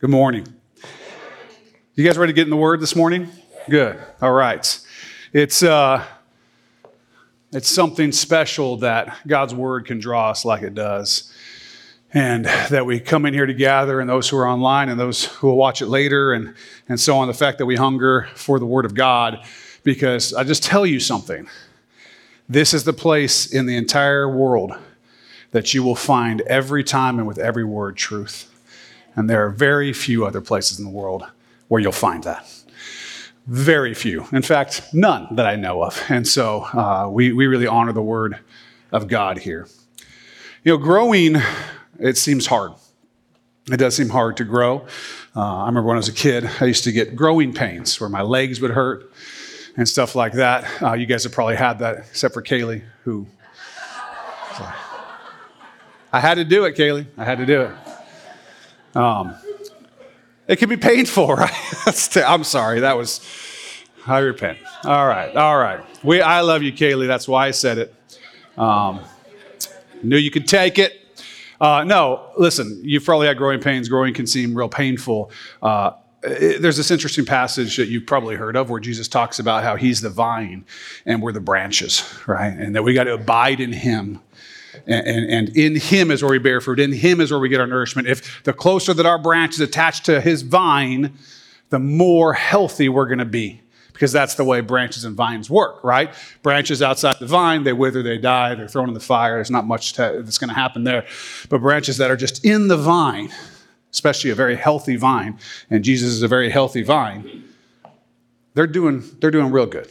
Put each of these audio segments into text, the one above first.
Good morning. You guys ready to get in the Word this morning? Good. All right. It's uh, it's something special that God's Word can draw us like it does, and that we come in here to gather, and those who are online, and those who will watch it later, and and so on. The fact that we hunger for the Word of God, because I just tell you something. This is the place in the entire world that you will find every time and with every word truth. And there are very few other places in the world where you'll find that. Very few. In fact, none that I know of. And so uh, we, we really honor the word of God here. You know, growing, it seems hard. It does seem hard to grow. Uh, I remember when I was a kid, I used to get growing pains where my legs would hurt and stuff like that. Uh, you guys have probably had that, except for Kaylee, who. I had to do it, Kaylee. I had to do it. Um, it can be painful, right? I'm sorry. That was, I repent. All right, all right. We, I love you, Kaylee. That's why I said it. Um, knew you could take it. Uh, no, listen, you've probably had growing pains. Growing can seem real painful. Uh, it, there's this interesting passage that you've probably heard of where Jesus talks about how he's the vine and we're the branches, right? And that we got to abide in him and, and, and, in Him is where we bear fruit. In Him is where we get our nourishment. If the closer that our branch is attached to His vine, the more healthy we're going to be. Because that's the way branches and vines work, right? Branches outside the vine, they wither, they die, they're thrown in the fire. There's not much to, that's going to happen there. But branches that are just in the vine, especially a very healthy vine, and Jesus is a very healthy vine, they're doing, they're doing real good.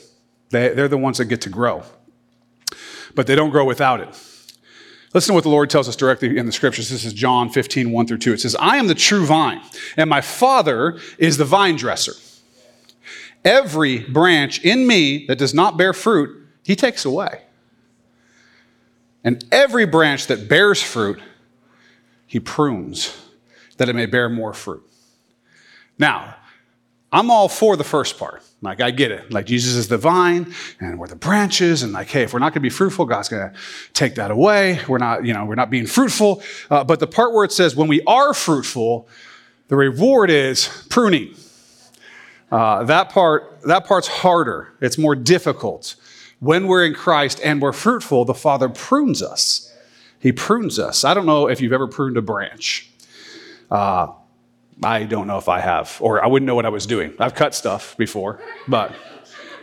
They, they're the ones that get to grow. But they don't grow without it. Listen to what the Lord tells us directly in the scriptures. This is John 15, 1 through 2. It says, I am the true vine, and my Father is the vine dresser. Every branch in me that does not bear fruit, he takes away. And every branch that bears fruit, he prunes, that it may bear more fruit. Now, I'm all for the first part. Like, I get it. Like, Jesus is the vine and we're the branches. And, like, hey, if we're not going to be fruitful, God's going to take that away. We're not, you know, we're not being fruitful. Uh, but the part where it says when we are fruitful, the reward is pruning. Uh, that part, that part's harder. It's more difficult. When we're in Christ and we're fruitful, the Father prunes us. He prunes us. I don't know if you've ever pruned a branch. Uh, I don't know if I have, or I wouldn't know what I was doing. I've cut stuff before, but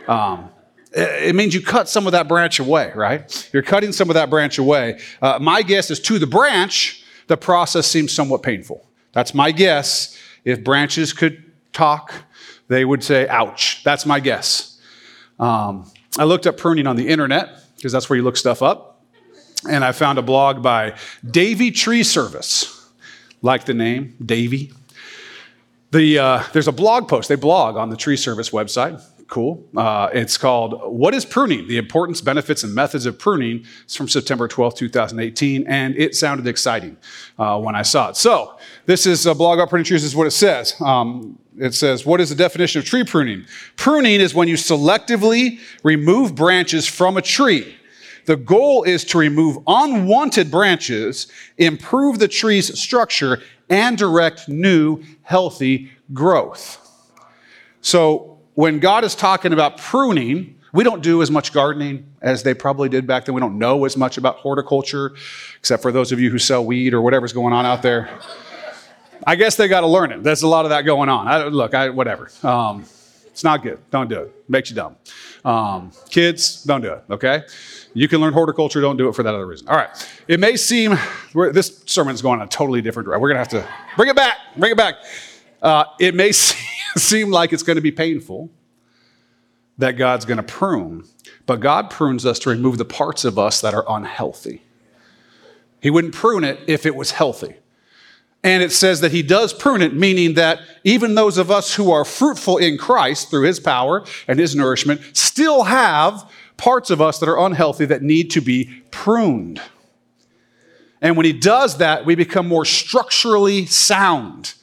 um, it means you cut some of that branch away, right? You're cutting some of that branch away. Uh, my guess is to the branch, the process seems somewhat painful. That's my guess. If branches could talk, they would say, ouch. That's my guess. Um, I looked up pruning on the internet because that's where you look stuff up. And I found a blog by Davey Tree Service. Like the name, Davey. The, uh, there's a blog post. They blog on the tree service website. Cool. Uh, it's called What is Pruning? The Importance, Benefits, and Methods of Pruning. It's from September 12, 2018, and it sounded exciting uh, when I saw it. So, this is a blog about pruning trees, is what it says. Um, it says, What is the definition of tree pruning? Pruning is when you selectively remove branches from a tree. The goal is to remove unwanted branches, improve the tree's structure, and direct new, healthy growth. So, when God is talking about pruning, we don't do as much gardening as they probably did back then. We don't know as much about horticulture, except for those of you who sell weed or whatever's going on out there. I guess they got to learn it. There's a lot of that going on. I, look, I, whatever. Um, it's not good. Don't do it. Makes you dumb. Um, kids, don't do it. Okay. You can learn horticulture, don't do it for that other reason. All right. It may seem, this sermon is going a totally different direction. We're going to have to bring it back, bring it back. Uh, it may seem like it's going to be painful that God's going to prune, but God prunes us to remove the parts of us that are unhealthy. He wouldn't prune it if it was healthy. And it says that he does prune it, meaning that even those of us who are fruitful in Christ through his power and his nourishment still have parts of us that are unhealthy that need to be pruned. And when he does that, we become more structurally sound,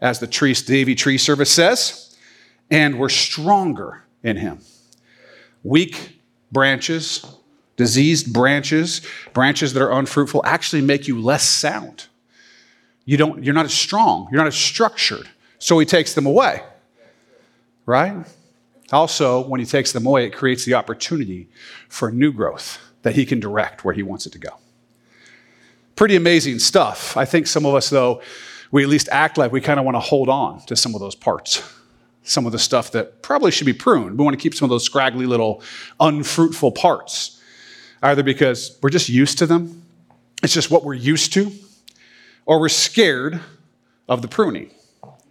as the tree, Davey Tree Service says, and we're stronger in him. Weak branches, diseased branches, branches that are unfruitful actually make you less sound. You don't, you're not as strong, you're not as structured. So he takes them away, right? Also, when he takes them away, it creates the opportunity for new growth that he can direct where he wants it to go. Pretty amazing stuff. I think some of us, though, we at least act like we kind of want to hold on to some of those parts, some of the stuff that probably should be pruned. We want to keep some of those scraggly little unfruitful parts, either because we're just used to them, it's just what we're used to, or we're scared of the pruning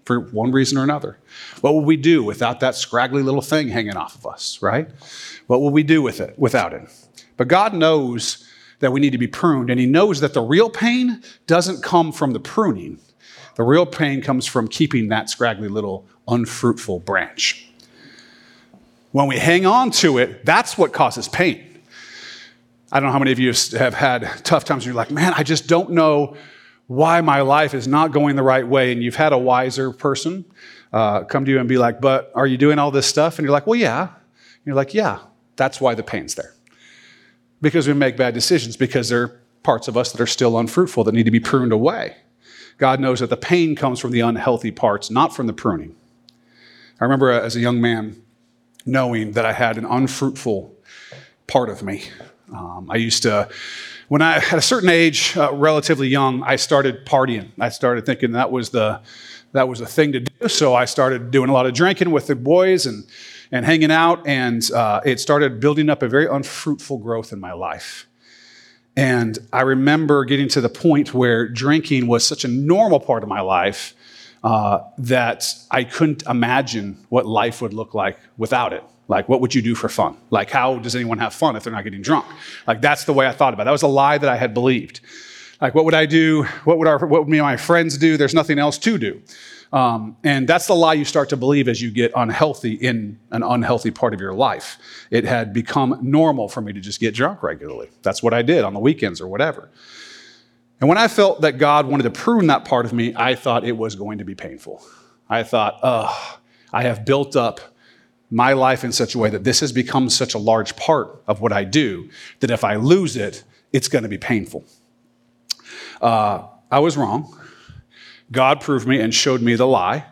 for one reason or another. What would we do without that scraggly little thing hanging off of us, right? What would we do with it without it? But God knows that we need to be pruned, and He knows that the real pain doesn't come from the pruning. The real pain comes from keeping that scraggly little unfruitful branch. When we hang on to it, that's what causes pain. I don't know how many of you have had tough times you're like, man, I just don't know why my life is not going the right way. And you've had a wiser person uh, come to you and be like, but are you doing all this stuff? And you're like, well, yeah. And you're like, yeah, that's why the pain's there. Because we make bad decisions, because there are parts of us that are still unfruitful that need to be pruned away. God knows that the pain comes from the unhealthy parts, not from the pruning. I remember as a young man knowing that I had an unfruitful part of me. Um, I used to, when I at a certain age, uh, relatively young, I started partying. I started thinking that was the that was a thing to do. So I started doing a lot of drinking with the boys and and hanging out, and uh, it started building up a very unfruitful growth in my life. And I remember getting to the point where drinking was such a normal part of my life uh, that I couldn't imagine what life would look like without it. Like, what would you do for fun? Like, how does anyone have fun if they're not getting drunk? Like, that's the way I thought about it. That was a lie that I had believed. Like, what would I do? What would, our, what would me and my friends do? There's nothing else to do. Um, and that's the lie you start to believe as you get unhealthy in an unhealthy part of your life. It had become normal for me to just get drunk regularly. That's what I did on the weekends or whatever. And when I felt that God wanted to prune that part of me, I thought it was going to be painful. I thought, oh, I have built up my life in such a way that this has become such a large part of what I do that if I lose it, it's going to be painful. Uh, I was wrong. God proved me and showed me the lie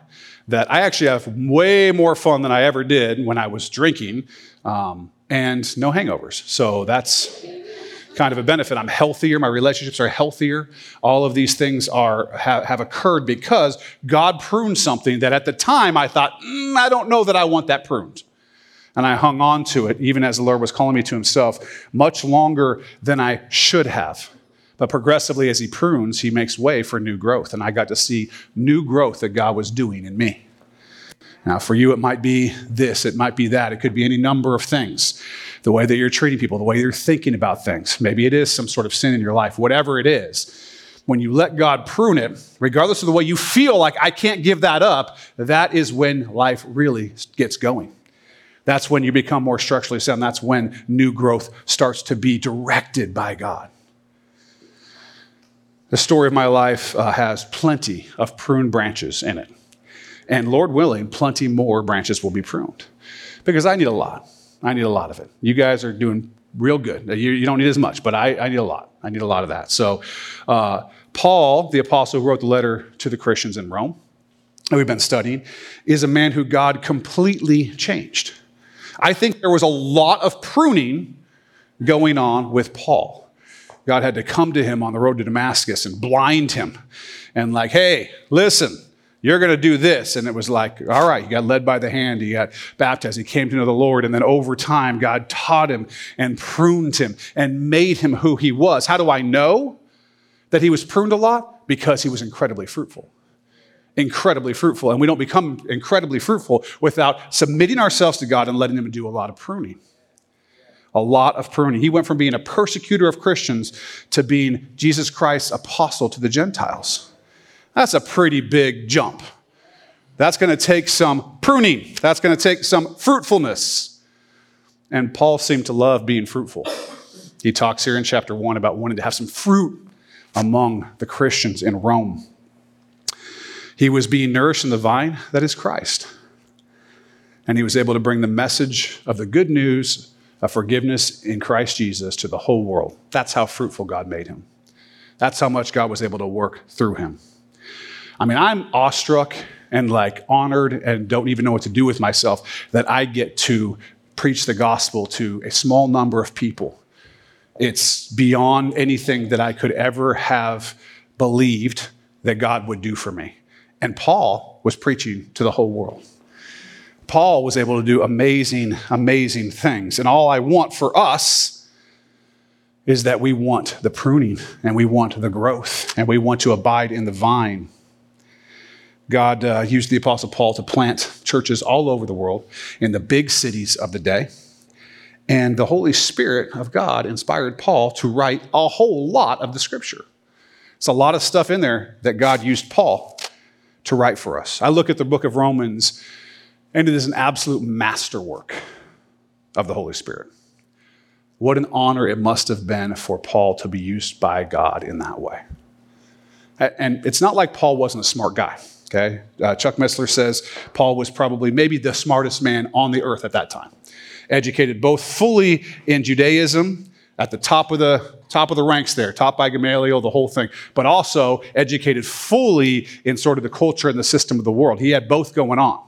that I actually have way more fun than I ever did when I was drinking um, and no hangovers. So that's kind of a benefit. I'm healthier, my relationships are healthier. All of these things are have, have occurred because God pruned something that at the time I thought, mm, I don't know that I want that pruned. And I hung on to it, even as the Lord was calling me to Himself, much longer than I should have. But progressively, as he prunes, he makes way for new growth. And I got to see new growth that God was doing in me. Now, for you, it might be this, it might be that, it could be any number of things. The way that you're treating people, the way you're thinking about things. Maybe it is some sort of sin in your life, whatever it is. When you let God prune it, regardless of the way you feel like I can't give that up, that is when life really gets going. That's when you become more structurally sound. That's when new growth starts to be directed by God. The story of my life uh, has plenty of pruned branches in it. And Lord willing, plenty more branches will be pruned because I need a lot. I need a lot of it. You guys are doing real good. You, you don't need as much, but I, I, need a lot. I need a lot of that. So, uh, Paul, the apostle who wrote the letter to the Christians in Rome, that we've been studying, is a man who God completely changed. I think there was a lot of pruning going on with Paul. God had to come to him on the road to Damascus and blind him and, like, hey, listen, you're going to do this. And it was like, all right, he got led by the hand, he got baptized, he came to know the Lord. And then over time, God taught him and pruned him and made him who he was. How do I know that he was pruned a lot? Because he was incredibly fruitful. Incredibly fruitful. And we don't become incredibly fruitful without submitting ourselves to God and letting him do a lot of pruning a lot of pruning. He went from being a persecutor of Christians to being Jesus Christ's apostle to the Gentiles. That's a pretty big jump. That's going to take some pruning, that's going to take some fruitfulness. And Paul seemed to love being fruitful. He talks here in chapter 1 about wanting to have some fruit among the Christians in Rome. He was being nourished in the vine that is Christ. And he was able to bring the message of the good news of forgiveness in Christ Jesus to the whole world. That's how fruitful God made him. That's how much God was able to work through him. I mean, I'm awestruck and like honored and don't even know what to do with myself that I get to preach the gospel to a small number of people. It's beyond anything that I could ever have believed that God would do for me. And Paul was preaching to the whole world. Paul was able to do amazing, amazing things. And all I want for us is that we want the pruning and we want the growth and we want to abide in the vine. God uh, used the Apostle Paul to plant churches all over the world in the big cities of the day. And the Holy Spirit of God inspired Paul to write a whole lot of the scripture. It's a lot of stuff in there that God used Paul to write for us. I look at the book of Romans, and it is an absolute masterwork of the Holy Spirit. What an honor it must have been for Paul to be used by God in that way. And it's not like Paul wasn't a smart guy. Okay, uh, Chuck Missler says Paul was probably maybe the smartest man on the earth at that time. Educated both fully in Judaism at the top of the top of the ranks there, top by Gamaliel, the whole thing, but also educated fully in sort of the culture and the system of the world. He had both going on.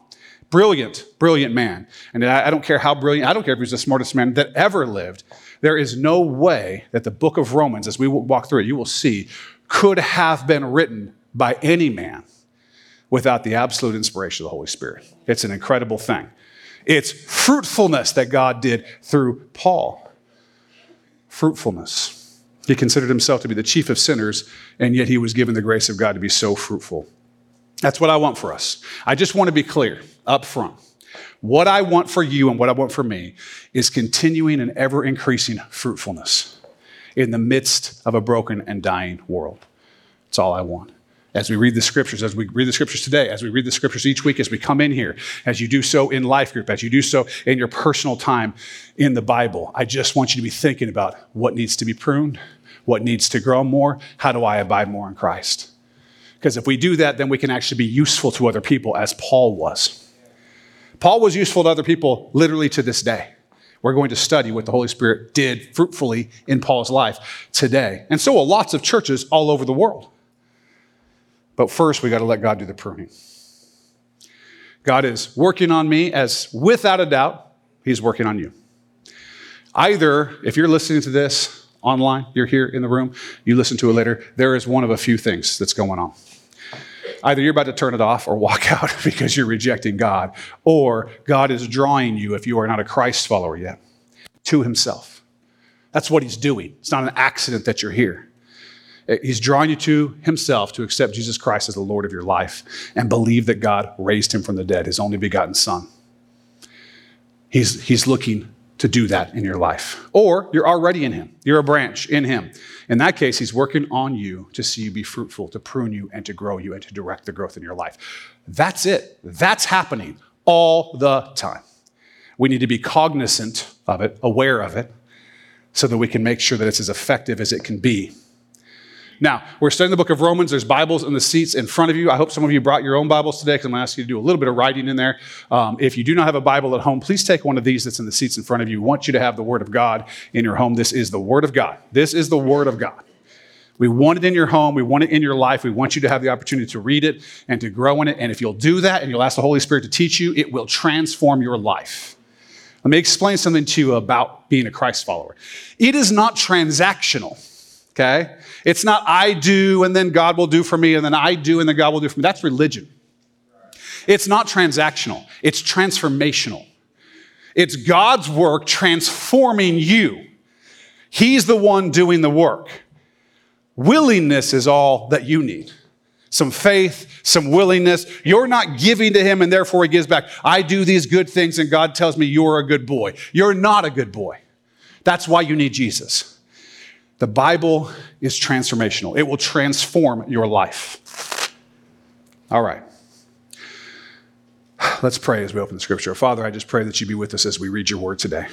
Brilliant, brilliant man. And I, I don't care how brilliant, I don't care if he's the smartest man that ever lived. There is no way that the book of Romans, as we walk through it, you will see, could have been written by any man without the absolute inspiration of the Holy Spirit. It's an incredible thing. It's fruitfulness that God did through Paul. Fruitfulness. He considered himself to be the chief of sinners, and yet he was given the grace of God to be so fruitful. That's what I want for us. I just want to be clear up front. What I want for you and what I want for me is continuing and ever increasing fruitfulness in the midst of a broken and dying world. That's all I want as we read the scriptures, as we read the scriptures today, as we read the scriptures each week, as we come in here, as you do so in life group, as you do so in your personal time in the Bible, I just want you to be thinking about what needs to be pruned, what needs to grow more, how do I abide more in Christ? Because if we do that, then we can actually be useful to other people as Paul was. Paul was useful to other people literally to this day. We're going to study what the Holy Spirit did fruitfully in Paul's life today. And so will lots of churches all over the world. But first, we got to let God do the pruning. God is working on me as without a doubt, He's working on you. Either, if you're listening to this online, you're here in the room, you listen to it later, there is one of a few things that's going on. Either you're about to turn it off or walk out because you're rejecting God, or God is drawing you, if you are not a Christ follower yet, to Himself. That's what He's doing. It's not an accident that you're here. Uh, he's drawing you to himself to accept Jesus Christ as the Lord of your life and believe that God raised him from the dead, his only begotten Son. He's, he's looking to do that in your life. Or you're already in him, you're a branch in him. In that case, he's working on you to see you be fruitful, to prune you, and to grow you, and to direct the growth in your life. That's it. That's happening all the time. We need to be cognizant of it, aware of it, so that we can make sure that it's as effective as it can be now, we're studying the book of Romans. There's Bibles in the seats in front of you. I hope some of you brought your own Bibles today because I'm going to ask you to do a little bit of writing in there. Um, if you do not have a Bible at home, please take one of these that's in the seats in front of you. We want you to have the Word of God in your home. This is the Word of God. This is the Word of God. We want it in your home. We want it in your life. We want you to have the opportunity to read it and to grow in it. And if you'll do that and you'll ask the Holy Spirit to teach you, it will transform your life. Let me explain something to you about being a Christ follower. It is not transactional, okay? It's not I do and then God will do for me and then I do and then God will do for me. That's religion. It's not transactional, it's transformational. It's God's work transforming you. He's the one doing the work. Willingness is all that you need. Some faith, some willingness. You're not giving to Him and therefore He gives back. I do these good things and God tells me you're a good boy. You're not a good boy. That's why you need Jesus. The Bible is transformational, it will transform your life. All right. Let's pray as we open the scripture. Father, I just pray that you be with us as we read your word today.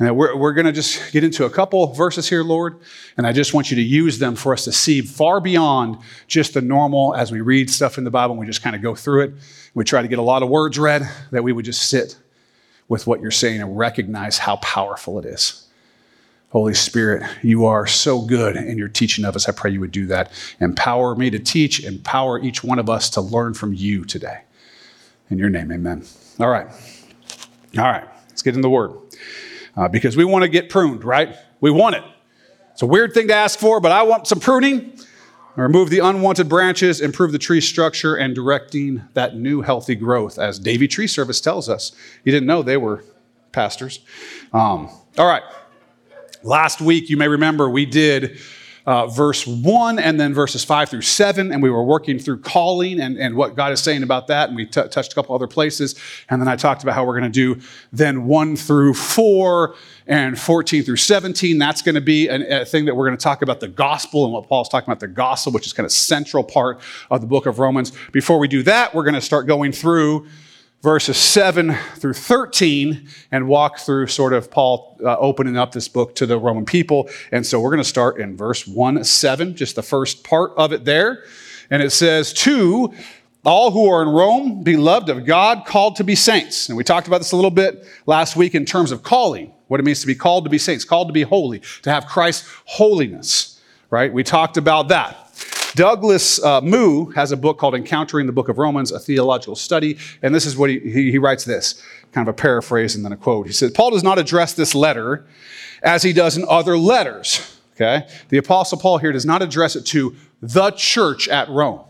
And we're, we're going to just get into a couple verses here, Lord, and I just want you to use them for us to see far beyond just the normal as we read stuff in the Bible and we just kind of go through it. We try to get a lot of words read, that we would just sit with what you're saying and recognize how powerful it is. Holy Spirit, you are so good in your teaching of us. I pray you would do that. Empower me to teach, empower each one of us to learn from you today. In your name, amen. All right. All right. Let's get in the word. Uh, because we want to get pruned, right? We want it. It's a weird thing to ask for, but I want some pruning. Remove the unwanted branches, improve the tree structure, and directing that new healthy growth, as Davey Tree Service tells us. You didn't know they were pastors. Um, all right. Last week, you may remember, we did uh, verse 1 and then verses 5 through 7, and we were working through calling and, and what God is saying about that, and we t- touched a couple other places. And then I talked about how we're going to do then 1 through 4 and 14 through 17. That's going to be a, a thing that we're going to talk about the gospel and what Paul's talking about the gospel, which is kind of central part of the book of Romans. Before we do that, we're going to start going through verses 7 through 13 and walk through sort of Paul uh, opening up this book to the Roman people. And so we're going to start in verse 1 7, just the first part of it there. And it says, To all who are in Rome, beloved of God, called to be saints. And we talked about this a little bit last week in terms of calling, what it means to be called to be saints, called to be holy, to have Christ's holiness, right? We talked about that. Douglas uh, Moo has a book called Encountering the Book of Romans, a theological study. And this is what he, he, he writes this kind of a paraphrase and then a quote. He says, Paul does not address this letter as he does in other letters. Okay? The Apostle Paul here does not address it to the church at Rome,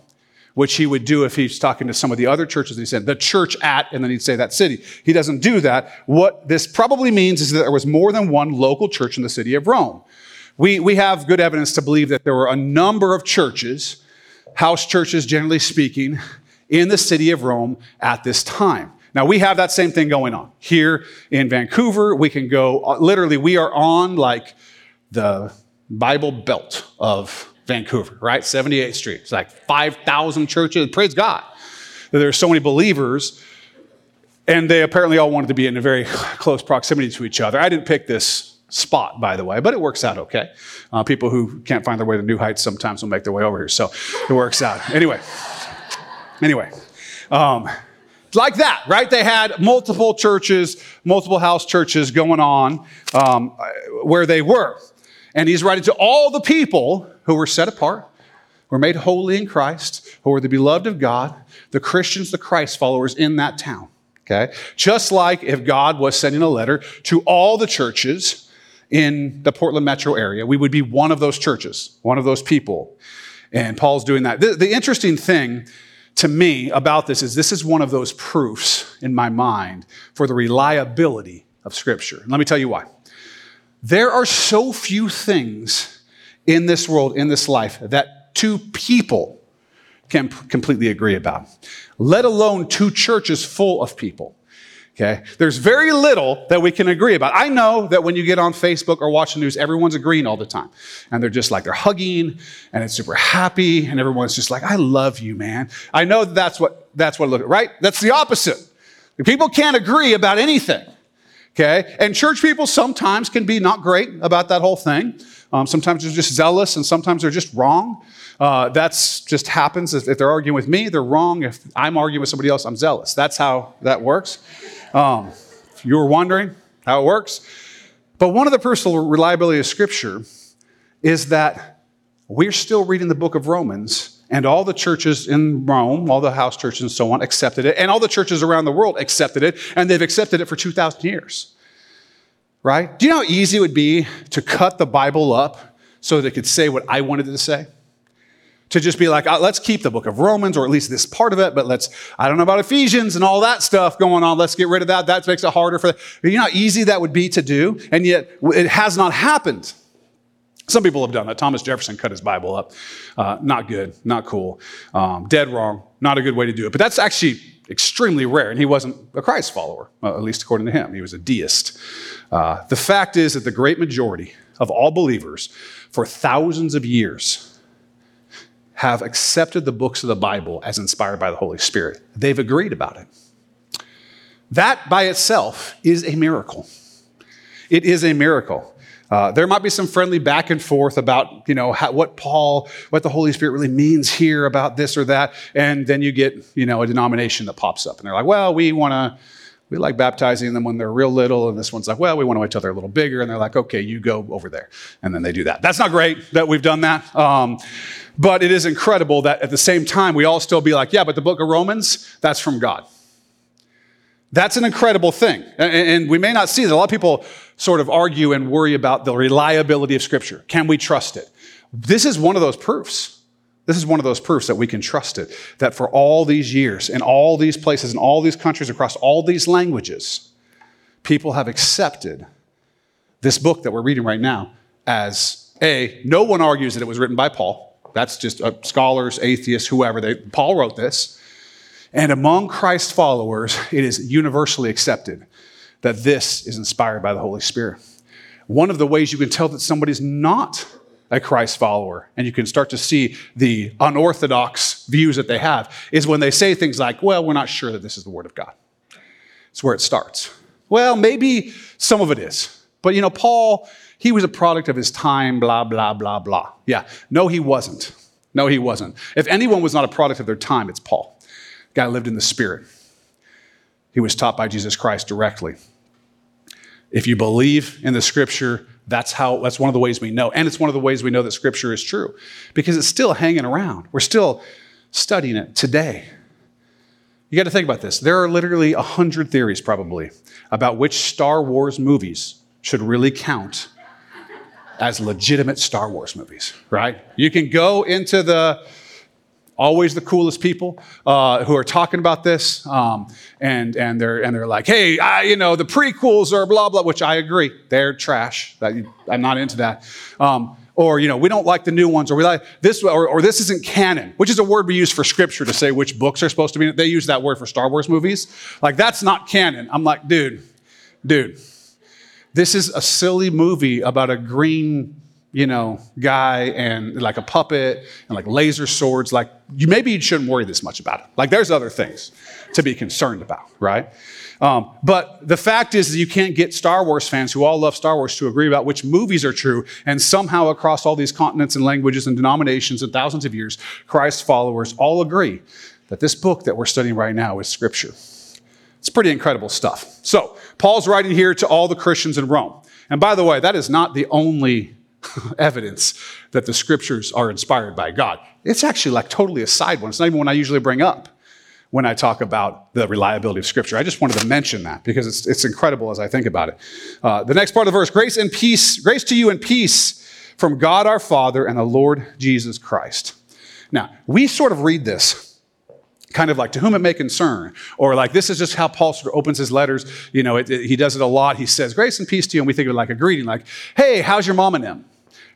which he would do if he's talking to some of the other churches. He said, the church at, and then he'd say that city. He doesn't do that. What this probably means is that there was more than one local church in the city of Rome. We, we have good evidence to believe that there were a number of churches, house churches generally speaking, in the city of Rome at this time. Now, we have that same thing going on. Here in Vancouver, we can go, uh, literally, we are on like the Bible belt of Vancouver, right? 78th Street. It's like 5,000 churches. Praise God. There are so many believers, and they apparently all wanted to be in a very close proximity to each other. I didn't pick this spot, by the way, but it works out okay. Uh, people who can't find their way to New Heights sometimes will make their way over here, so it works out. Anyway, anyway, um, like that, right? They had multiple churches, multiple house churches going on um, where they were. And he's writing to all the people who were set apart, were made holy in Christ, who were the beloved of God, the Christians, the Christ followers in that town. Okay? Just like if God was sending a letter to all the churches in the Portland metro area. We would be one of those churches, one of those people. And Paul's doing that. The, the, interesting thing to me about this is this is one of those proofs in my mind for the reliability of Scripture. And let me tell you why. There are so few things in this world, in this life, that two people can completely agree about, let alone two churches full of people. Okay? There's very little that we can agree about. I know that when you get on Facebook or watch the news, everyone's agreeing all the time. And they're just like, they're hugging and it's super happy and everyone's just like, I love you, man. I know that that's what, that's what, look, right? That's the opposite. People can't agree about anything. Okay? And church people sometimes can be not great about that whole thing. Um, sometimes they're just zealous and sometimes they're just wrong. Uh, that's just happens. If, if they're arguing with me, they're wrong. If I'm arguing with somebody else, I'm zealous. That's how that works. Um, if you were wondering how it works. But one of the personal reliability of Scripture is that we're still reading the book of Romans, and all the churches in Rome, all the house churches and so on, accepted it, and all the churches around the world accepted it, and they've accepted it for 2,000 years. Right? Do you know how easy it would be to cut the Bible up so that it could say what I wanted it to say? To just be like, oh, let's keep the book of Romans, or at least this part of it, but let's, I don't know about Ephesians and all that stuff going on. Let's get rid of that. That makes it harder for, you know how easy that would be to do? And yet it has not happened. Some people have done that. Thomas Jefferson cut his Bible up. Uh, not good, not cool, um, dead wrong, not a good way to do it. But that's actually extremely rare, and he wasn't a Christ follower, uh, at least according to him. He was a deist. Uh, the fact is that the great majority of all believers for thousands of years have accepted the books of the Bible as inspired by the Holy Spirit. They've agreed about it. That by itself is a miracle. It is a miracle. Uh, there might be some friendly back and forth about, you know, how, what Paul, what the Holy Spirit really means here about this or that, and then you get, you know, a denomination that pops up, and they're like, well, we want to We like baptizing them when they're real little, and this one's like, well, we want to wait till they're a little bigger, and they're like, okay, you go over there. And then they do that. That's not great that we've done that. Um, but it is incredible that at the same time, we all still be like, yeah, but the book of Romans, that's from God. That's an incredible thing. And we may not see that. A lot of people sort of argue and worry about the reliability of Scripture. Can we trust it? This is one of those proofs. This is one of those proofs that we can trust it. That for all these years, in all these places, in all these countries, across all these languages, people have accepted this book that we're reading right now as A, no one argues that it was written by Paul. That's just uh, scholars, atheists, whoever. They, Paul wrote this. And among Christ followers, it is universally accepted that this is inspired by the Holy Spirit. One of the ways you can tell that somebody's not a Christ follower, and you can start to see the unorthodox views that they have, is when they say things like, well, we're not sure that this is the Word of God. It's where it starts. Well, maybe some of it is. But you know, Paul, he was a product of his time, blah, blah, blah, blah. Yeah, no, he wasn't. No, he wasn't. If anyone was not a product of their time, it's Paul. The guy lived in the Spirit. He was taught by Jesus Christ directly. If you believe in the scripture, that's how that's one of the ways we know. And it's one of the ways we know that scripture is true because it's still hanging around. We're still studying it today. You got to think about this. There are literally a hundred theories, probably, about which Star Wars movies should really count as legitimate Star Wars movies, right? You can go into the always the coolest people uh, who are talking about this, um, and and they're and they're like, hey, I, you know, the prequels are blah blah, which I agree, they're trash. I'm not into that. Um, or you know, we don't like the new ones, or we like this, or, or this isn't canon, which is a word we use for scripture to say which books are supposed to be. They use that word for Star Wars movies. Like that's not canon. I'm like, dude, dude, this is a silly movie about a green you know, guy and like a puppet and like laser swords, like you maybe you shouldn't worry this much about it. Like there's other things to be concerned about, right? Um, but the fact is that you can't get Star Wars fans who all love Star Wars to agree about which movies are true. And somehow across all these continents and languages and denominations and thousands of years, Christ followers all agree that this book that we're studying right now is scripture. It's pretty incredible stuff. So Paul's writing here to all the Christians in Rome. And by the way, that is not the only evidence that the scriptures are inspired by God. It's actually like totally a side one. It's not even one I usually bring up when I talk about the reliability of scripture. I just wanted to mention that because it's, it's incredible as I think about it. Uh, the next part of the verse grace and peace, grace to you and peace from God our Father and the Lord Jesus Christ. Now, we sort of read this kind of like to whom it may concern or like this is just how paul sort of opens his letters you know it, it, he does it a lot he says grace and peace to you and we think of it like a greeting like hey how's your mom and them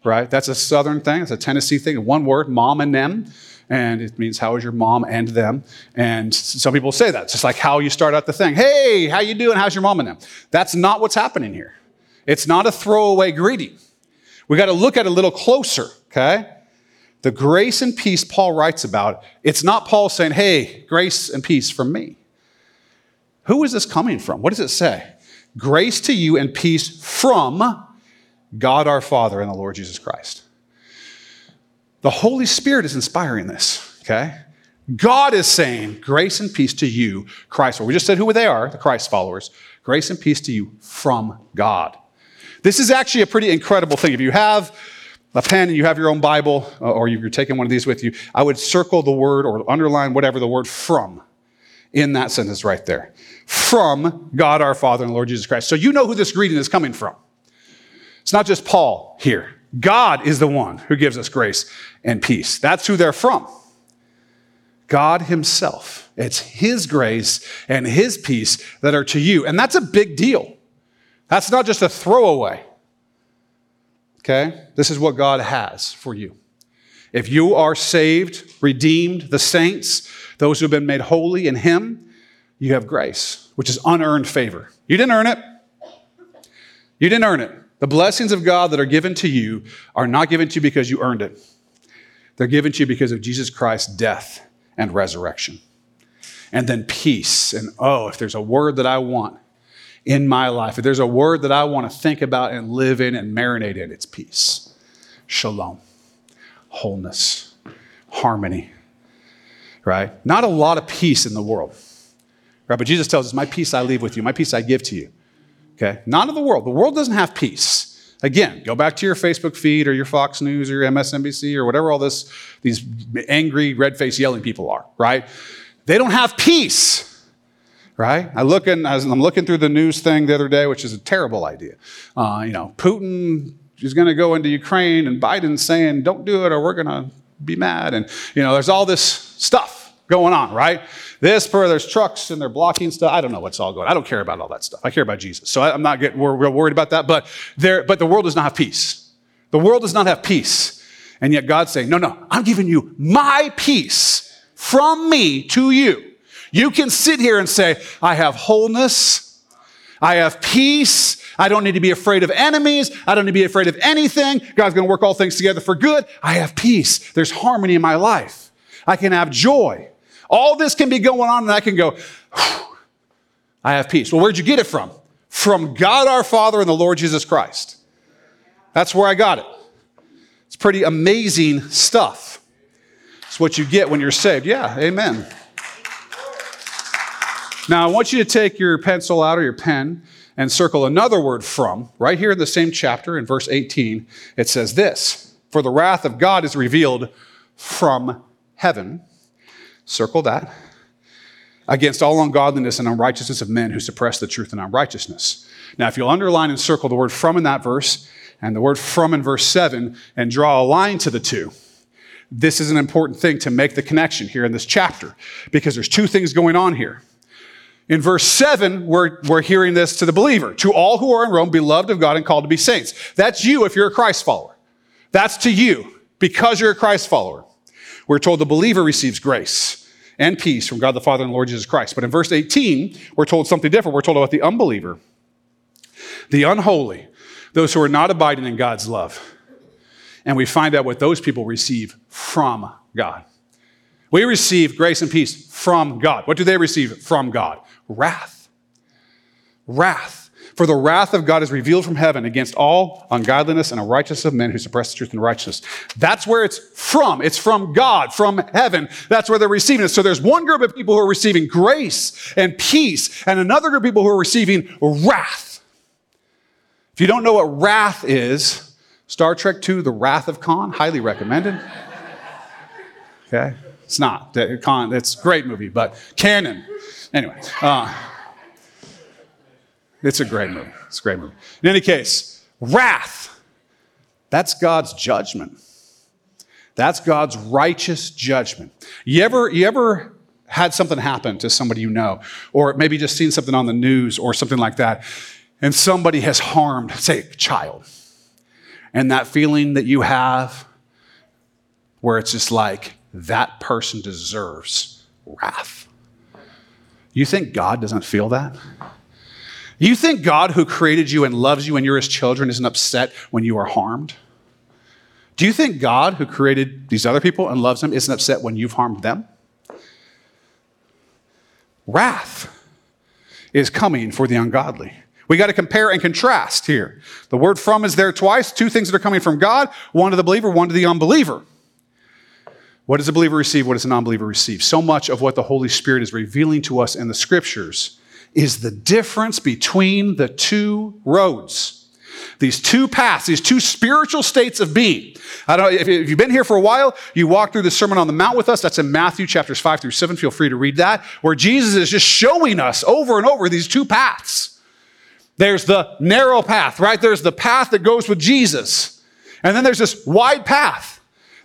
right? That's a southern thing. It's a Tennessee thing. One word, mom and them. And it means how is your mom and them. And some people say that. It's just like how you start out the thing. Hey, how you doing? How's your mom and them? That's not what's happening here. It's not a throwaway greeting. We got to look at it a little closer, okay? The grace and peace Paul writes about, it's not Paul saying, hey, grace and peace from me. Who is this coming from? What does it say? Grace to you and peace from God our Father and the Lord Jesus Christ. The Holy Spirit is inspiring this, okay? God is saying, Grace and peace to you, Christ. We just said who they are, the Christ followers. Grace and peace to you from God. This is actually a pretty incredible thing. If you have a pen and you have your own Bible, uh, or you're taking one of these with you, I would circle the word or underline whatever the word from in that sentence right there. From God our Father and Lord Jesus Christ. So you know who this greeting is coming from. It's not just Paul here. God is the one who gives us grace and peace. That's who they're from. God Himself. It's His grace and His peace that are to you. And that's a big deal. That's not just a throwaway. Okay? This is what God has for you. If you are saved, redeemed, the saints, those who have been made holy in Him, you have grace, which is unearned favor. You didn't earn it. You didn't earn it. The blessings of God that are given to you are not given to you because you earned it. They're given to you because of Jesus Christ's death and resurrection. And then peace. And oh, if there's a word that I want in my life, if there's a word that I want to think about and live in and marinate in, it's peace, shalom, wholeness, harmony, right? Not a lot of peace in the world Right? But Jesus tells us, My peace I leave with you, my peace I give to you. Okay? Not of the world. The world doesn't have peace. Again, go back to your Facebook feed or your Fox News or your MSNBC or whatever all this, these angry, red faced yelling people are, right? They don't have peace, right? I look in, I'm looking through the news thing the other day, which is a terrible idea. Uh, you know, Putin is going to go into Ukraine and Biden's saying, don't do it or we're going to be mad. And, you know, there's all this stuff going on, right? This, for there's trucks and they're blocking stuff. I don't know what's all going. on. I don't care about all that stuff. I care about Jesus. So I, am not getting real worried about that. But there, but the world does not have peace. The world does not have peace. And yet God's saying, no, no, I'm giving you my peace from me to you. You can sit here and say, I have wholeness. I have peace. I don't need to be afraid of enemies. I don't need to be afraid of anything. God's going to work all things together for good. I have peace. There's harmony in my life. I can have joy. All this can be going on, and I can go, I have peace. Well, where'd you get it from? From God our Father and the Lord Jesus Christ. That's where I got it. It's pretty amazing stuff. It's what you get when you're saved. Yeah, amen. Now, I want you to take your pencil out or your pen and circle another word from. Right here in the same chapter, in verse 18, it says this For the wrath of God is revealed from heaven Circle that. Against all ungodliness and unrighteousness of men who suppress the truth and unrighteousness. Now, if you'll underline and circle the word from in that verse and the word from in verse 7 and draw a line to the two, this is an important thing to make the connection here in this chapter because there's two things going on here. In verse 7, we're, we're hearing this to the believer to all who are in Rome, beloved of God and called to be saints. That's you if you're a Christ follower. That's to you because you're a Christ follower. We're told the believer receives grace and peace from God the Father and Lord Jesus Christ. But in verse 18, we're told something different. We're told about the unbeliever, the unholy, those who are not abiding in God's love. And we find out what those people receive from God. We receive grace and peace from God. What do they receive from God? Wrath. Wrath. For the wrath of God is revealed from heaven against all ungodliness and unrighteousness of men who suppress the truth and righteousness. That's where it's from. It's from God, from heaven. That's where they're receiving it. So there's one group of people who are receiving grace and peace, and another group of people who are receiving wrath. If you don't know what wrath is, Star Trek II, The Wrath of Khan, highly recommended. Okay? It's not. Khan, it's a great movie, but canon. Anyway. Uh, it's a great movie. It's a great movie. In any case, wrath, that's God's judgment. That's God's righteous judgment. You ever, you ever had something happen to somebody you know, or maybe just seen something on the news or something like that, and somebody has harmed, say, a child, and that feeling that you have where it's just like, that person deserves wrath. You think God doesn't feel that? You think God, who created you and loves you and you're his children, isn't upset when you are harmed? Do you think God, who created these other people and loves them, isn't upset when you've harmed them? Wrath is coming for the ungodly. We got to compare and contrast here. The word from is there twice, two things that are coming from God, one to the believer, one to the unbeliever. What does a believer receive? What does a non believer receive? So much of what the Holy Spirit is revealing to us in the scriptures is the difference between the two roads. These two paths, these two spiritual states of being. I don't if you've been here for a while, you walked through the Sermon on the Mount with us. That's in Matthew chapters 5 through 7. Feel free to read that, where Jesus is just showing us over and over these two paths. There's the narrow path, right? There's the path that goes with Jesus. And then there's this wide path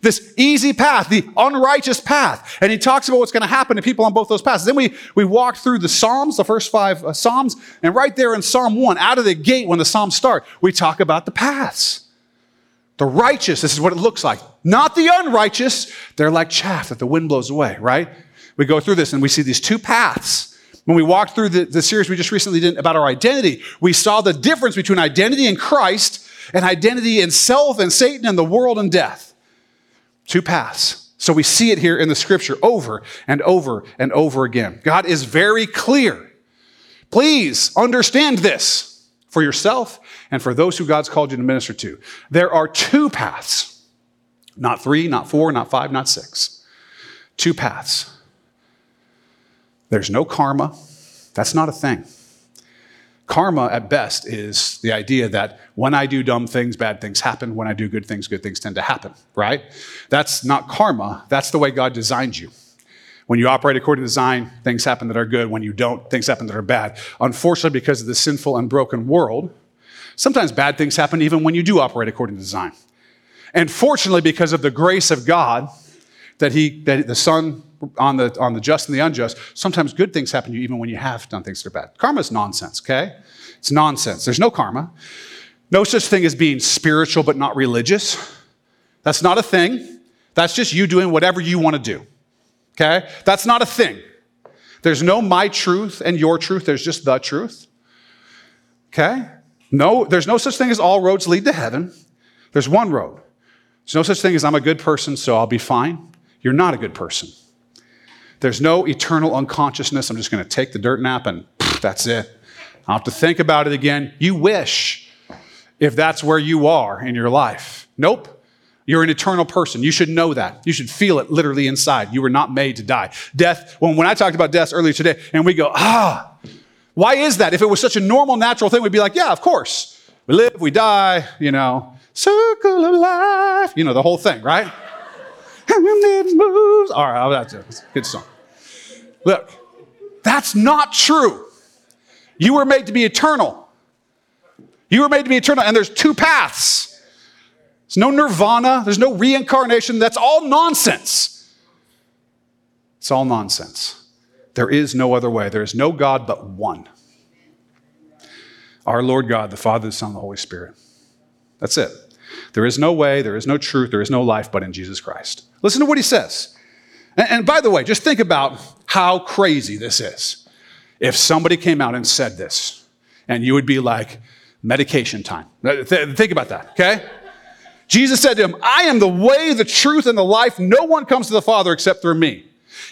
this easy path, the unrighteous path. And he talks about what's going to happen to people on both those paths. Then we, we walked through the Psalms, the first five uh, Psalms, and right there in Psalm 1, out of the gate when the Psalms start, we talk about the paths. The righteous, this is what it looks like. Not the unrighteous. They're like chaff that the wind blows away, right? We go through this and we see these two paths. When we walked through the, the series we just recently did about our identity, we saw the difference between identity in Christ and identity in self and Satan and the world and death. Two paths. So we see it here in the scripture over and over and over again. God is very clear. Please understand this for yourself and for those who God's called you to minister to. There are two paths, not three, not four, not five, not six. Two paths. There's no karma, That's not a thing. Karma, at best, is the idea that when I do dumb things, bad things happen. When I do good things, good things tend to happen, right? That's not karma. That's the way God designed you. When you operate according to design, things happen that are good. When you don't, things happen that are bad. Unfortunately, because of the sinful and broken world, sometimes bad things happen even when you do operate according to design. And fortunately, because of the grace of God, that he that the Son on the on the just and the unjust, sometimes good things happen to you even when you have done things that are bad. Karma is nonsense, okay? It's nonsense. There's no karma. No such thing as being spiritual but not religious. That's not a thing. That's just you doing whatever you want to do. Okay? That's not a thing. There's no my truth and your truth, there's just the truth. Okay? No, there's no such thing as all roads lead to heaven. There's one road. There's no such thing as I'm a good person, so I'll be fine. You're not a good person. There's no eternal unconsciousness. I'm just going to take the dirt nap and pff, that's it. I don't have to think about it again. You wish if that's where you are in your life. Nope. You're an eternal person. You should know that. You should feel it literally inside. You were not made to die. Death, when, when I talked about death earlier today, and we go, ah, why is that? If it was such a normal, natural thing, we'd be like, yeah, of course. We live, we die, you know, circle of life, you know, the whole thing, right? It moves. All right, that's a good song. Look, that's not true. You were made to be eternal. You were made to be eternal, and there's two paths. There's no nirvana, there's no reincarnation. That's all nonsense. It's all nonsense. There is no other way. There is no God but one. Our Lord God, the Father, the Son, the Holy Spirit. That's it. There is no way, there is no truth, there is no life but in Jesus Christ. Listen to what he says. And, and by the way, just think about how crazy this is. If somebody came out and said this, and you would be like, medication time. Think about that, okay? Jesus said to him, I am the way, the truth, and the life. No one comes to the Father except through me.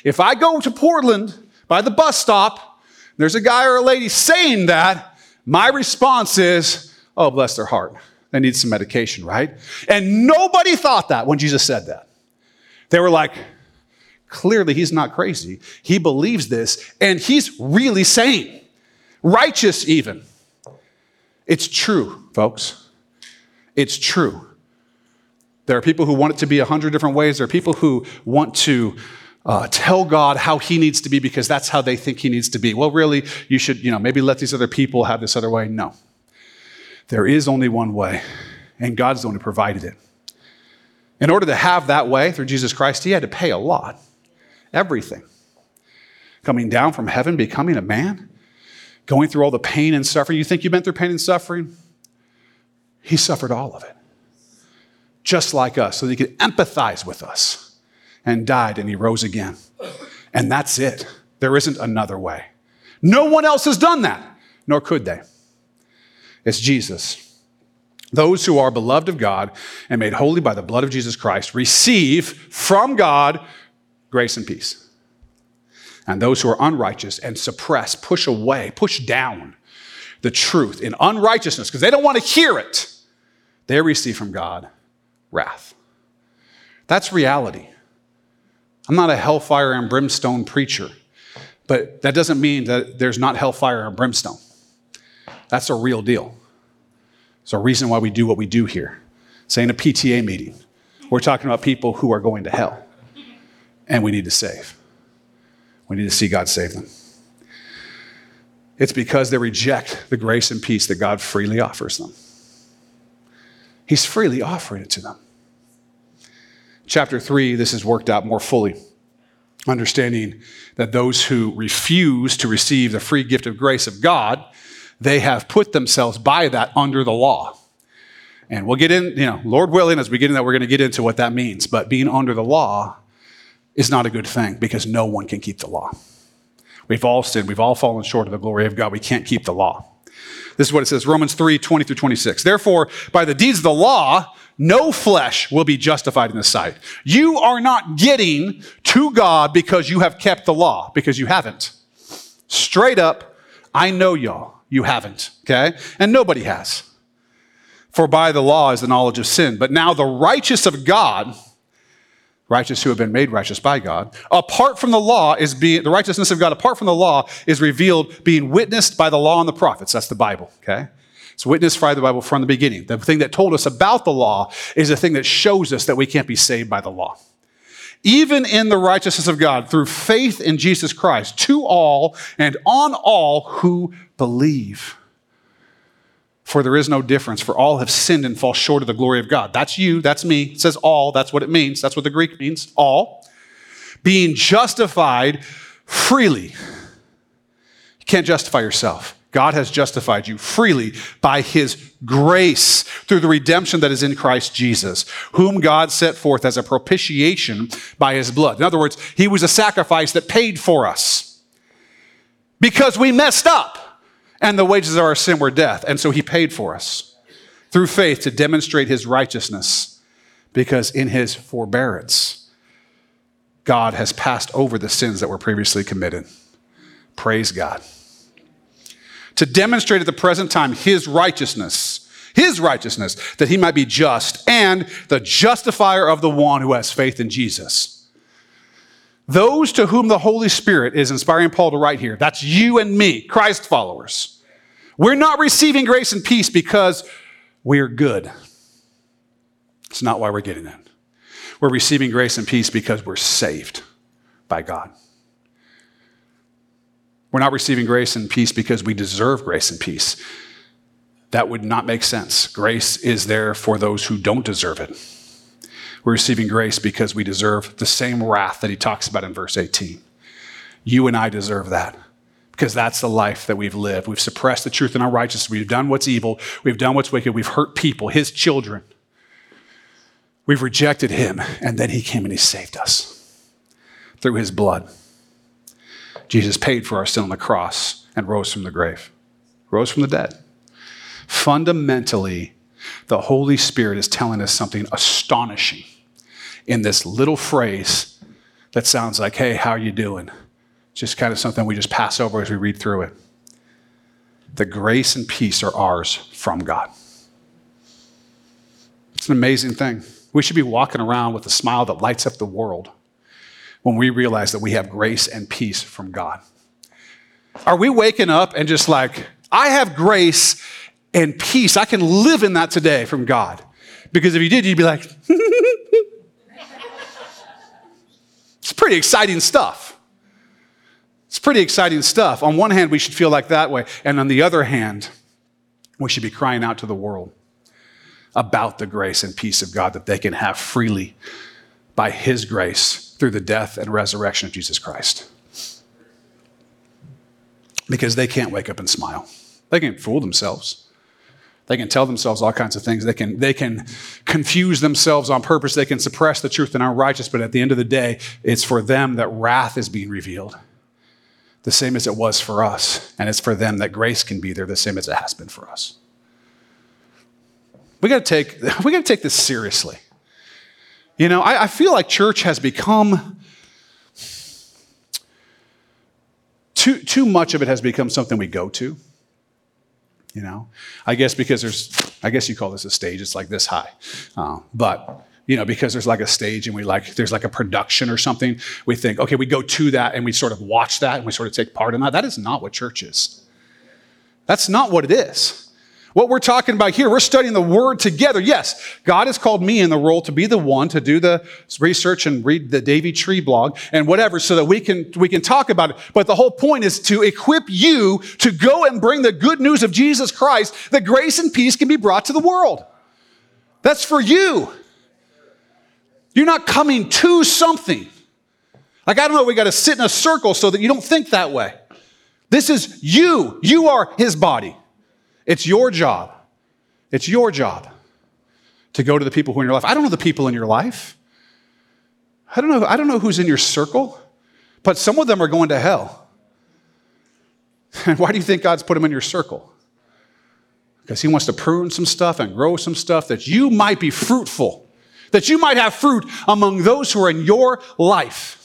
If I go to Portland by the bus stop, there's a guy or a lady saying that, my response is, oh, bless their heart. They need some medication, right? And nobody thought that when Jesus said that. They were like, clearly he's not crazy. He believes this, and he's really sane, righteous even. It's true, folks. It's true. There are people who want it to be a hundred different ways. There are people who want to uh, tell God how he needs to be because that's how they think he needs to be. Well, really, you should, you know, maybe let these other people have this other way. No. There is only one way, and God's the one who provided it. In order to have that way through Jesus Christ, he had to pay a lot. Everything. Coming down from heaven, becoming a man, going through all the pain and suffering. You think you've been through pain and suffering? He suffered all of it just like us, so that he could empathize with us and died and he rose again. And that's it. There isn't another way. No one else has done that, nor could they. It's Jesus. Those who are beloved of God and made holy by the blood of Jesus Christ receive from God grace and peace. And those who are unrighteous and suppress, push away, push down the truth in unrighteousness because they don't want to hear it, they receive from God wrath. That's reality. I'm not a hellfire and brimstone preacher, but that doesn't mean that there's not hellfire and brimstone. That's a real deal. It's a reason why we do what we do here. Say in a PTA meeting, we're talking about people who are going to hell, and we need to save. We need to see God save them. It's because they reject the grace and peace that God freely offers them. He's freely offering it to them. Chapter 3, this is worked out more fully, understanding that those who refuse to receive the free gift of grace of God, they have put themselves by that under the law. And we'll get in, you know, Lord willing, as we get in that, we're going to get into what that means. But being under the law is not a good thing because no one can keep the law. We've all sinned. We've all fallen short of the glory of God. We can't keep the law. This is what it says Romans 3 20 through 26. Therefore, by the deeds of the law, no flesh will be justified in the sight. You are not getting to God because you have kept the law, because you haven't. Straight up, I know y'all, you haven't, okay? And nobody has. For by the law is the knowledge of sin. But now the righteous of God, righteous who have been made righteous by God. Apart from the law is being the righteousness of God apart from the law is revealed being witnessed by the law and the prophets. That's the Bible, okay? It's witnessed by the Bible from the beginning. The thing that told us about the law is the thing that shows us that we can't be saved by the law. Even in the righteousness of God through faith in Jesus Christ to all and on all who believe. For there is no difference, for all have sinned and fall short of the glory of God. That's you, that's me. It says all, that's what it means. That's what the Greek means, all. Being justified freely. You can't justify yourself. God has justified you freely by his grace through the redemption that is in Christ Jesus, whom God set forth as a propitiation by his blood. In other words, he was a sacrifice that paid for us because we messed up and the wages of our sin were death. And so he paid for us through faith to demonstrate his righteousness because in his forbearance, God has passed over the sins that were previously committed. Praise God. To demonstrate at the present time his righteousness, his righteousness, that he might be just and the justifier of the one who has faith in Jesus. Those to whom the Holy Spirit is inspiring Paul to write here, that's you and me, Christ followers we're not receiving grace and peace because we're good. It's not why we're getting it. We're receiving grace and peace because we're saved by God. We're not receiving grace and peace because we deserve grace and peace. That would not make sense. Grace is there for those who don't deserve it. We're receiving grace because we deserve the same wrath that he talks about in verse 18. You and I deserve that because that's the life that we've lived. We've suppressed the truth in our righteousness. We've done what's evil. We've done what's wicked. We've hurt people, his children. We've rejected him, and then he came and he saved us through his blood. Jesus paid for our sin on the cross and rose from the grave, rose from the dead. Fundamentally, the Holy Spirit is telling us something astonishing in this little phrase that sounds like, hey, how are you doing? just kind of something we just pass over as we read through it. The grace and peace are ours from God. It's an amazing thing. We should be walking around with a smile that lights up the world when we realize that we have grace and peace from God. Are we waking up and just like, I have grace and peace. I can live in that today from God. Because if you did, you'd be like, it's pretty exciting stuff. It's pretty exciting stuff. On one hand, we should feel like that way. And on the other hand, we should be crying out to the world about the grace and peace of God that they can have freely by His grace through the death and resurrection of Jesus Christ. Because they can't wake up and smile. They can fool themselves. They can tell themselves all kinds of things. They can, they can confuse themselves on purpose. They can suppress the truth and are righteous, but at the end of the day, it's for them that wrath is being revealed the same as it was for us. And it's for them that grace can be there the same as it has been for us. We got to take, we got to take this seriously. You know, I, I feel like church has become too, too much of it has become something we go to. You know, I guess because there's, I guess you call this a stage, it's like this high. Uh, but you know, because there's like a stage and we like, there's like a production or something, we think, okay, we go to that and we sort of watch that and we sort of take part in that. That is not what church is. That's not what it is. What we're talking about here, we're studying the word together. Yes, God has called me in the role to be the one to do the research and read the Davey Tree blog and whatever so that we can, we can talk about it. But the whole point is to equip you to go and bring the good news of Jesus Christ that grace and peace can be brought to the world. That's for you. You're not coming to something. Like, I don't know, we got to sit in a circle so that you don't think that way. This is you. You are his body. It's your job. It's your job to go to the people who are in your life. I don't know the people in your life. I don't know, I don't know who's in your circle, but some of them are going to hell. And why do you think God's put them in your circle? Because he wants to prune some stuff and grow some stuff that you might be fruitful that you might have fruit among those who are in your life.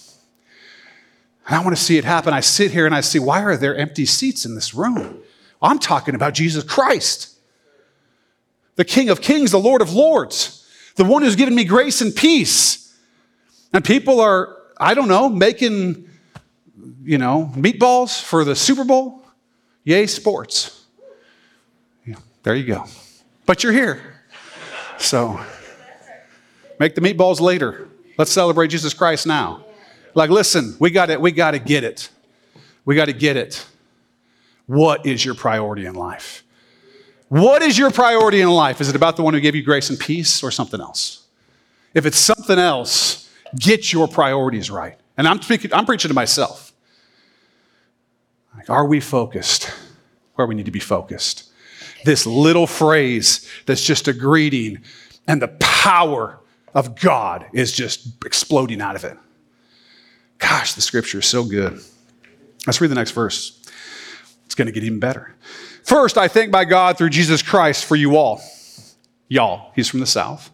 And I want to see it happen. I sit here and I see, why are there empty seats in this room? I'm talking about Jesus Christ, the King of Kings, the Lord of Lords, the one who's given me grace and peace. And people are, I don't know, making, you know, meatballs for the Super Bowl. Yay, sports. Yeah, there you go. But you're here. So make the meatballs later. Let's celebrate Jesus Christ now. Like, listen, we got it. We got to get it. We got to get it. What is your priority in life? What is your priority in life? Is it about the one who gave you grace and peace or something else? If it's something else, get your priorities right. And I'm, speaking, I'm preaching to myself. Like, are we focused where we need to be focused? This little phrase that's just a greeting, and the power of God is just exploding out of it. Gosh, the scripture is so good. Let's read the next verse. It's going to get even better. First, I thank my God through Jesus Christ for you all. Y'all. He's from the South.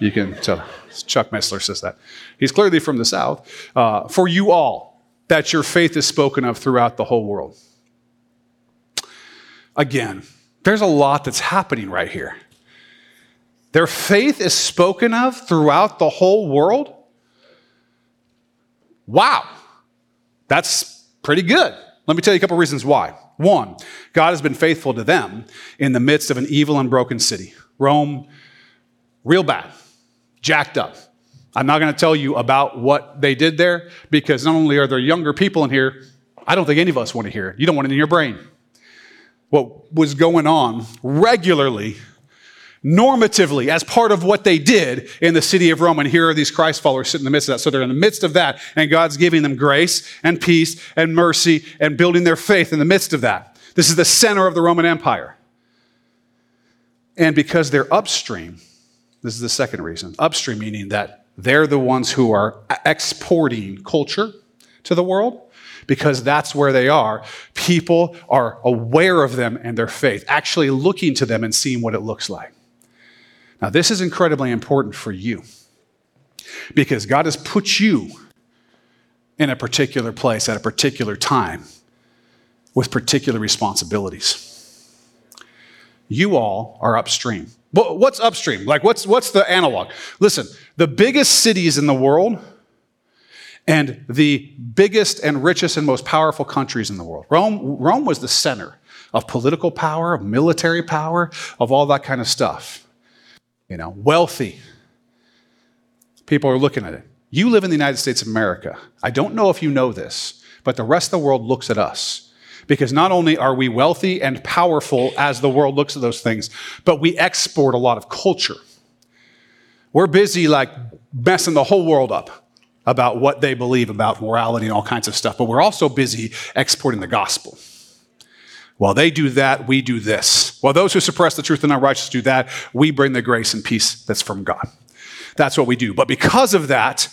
You can tell. Chuck Missler says that. He's clearly from the South. Uh, for you all, that your faith is spoken of throughout the whole world. Again, there's a lot that's happening right here. Their faith is spoken of throughout the whole world. Wow, that's pretty good. Let me tell you a couple reasons why. One, God has been faithful to them in the midst of an evil and broken city. Rome, real bad, jacked up. I'm not going to tell you about what they did there because not only are there younger people in here, I don't think any of us want to hear it. You don't want it in your brain. What was going on regularly normatively as part of what they did in the city of Rome. And here are these Christ followers sitting in the midst of that. So they're in the midst of that, and God's giving them grace and peace and mercy and building their faith in the midst of that. This is the center of the Roman Empire. And because they're upstream, this is the second reason upstream, meaning that they're the ones who are exporting culture to the world because that's where they are. People are aware of them and their faith, actually looking to them and seeing what it looks like. Now, this is incredibly important for you because God has put you in a particular place at a particular time with particular responsibilities. You all are upstream. What's upstream? Like, what's, what's the analog? Listen, the biggest cities in the world and the biggest and richest and most powerful countries in the world. Rome, Rome was the center of political power, of military power, of all that kind of stuff you know, wealthy. People are looking at it. You live in the United States of America. I don't know if you know this, but the rest of the world looks at us. Because not only are we wealthy and powerful as the world looks at those things, but we export a lot of culture. We're busy like messing the whole world up about what they believe about morality and all kinds of stuff, but we're also busy exporting the gospel. While they do that, we do this. While those who suppress the truth and unrighteous do that, we bring the grace and peace that's from God. That's what we do. But because of that,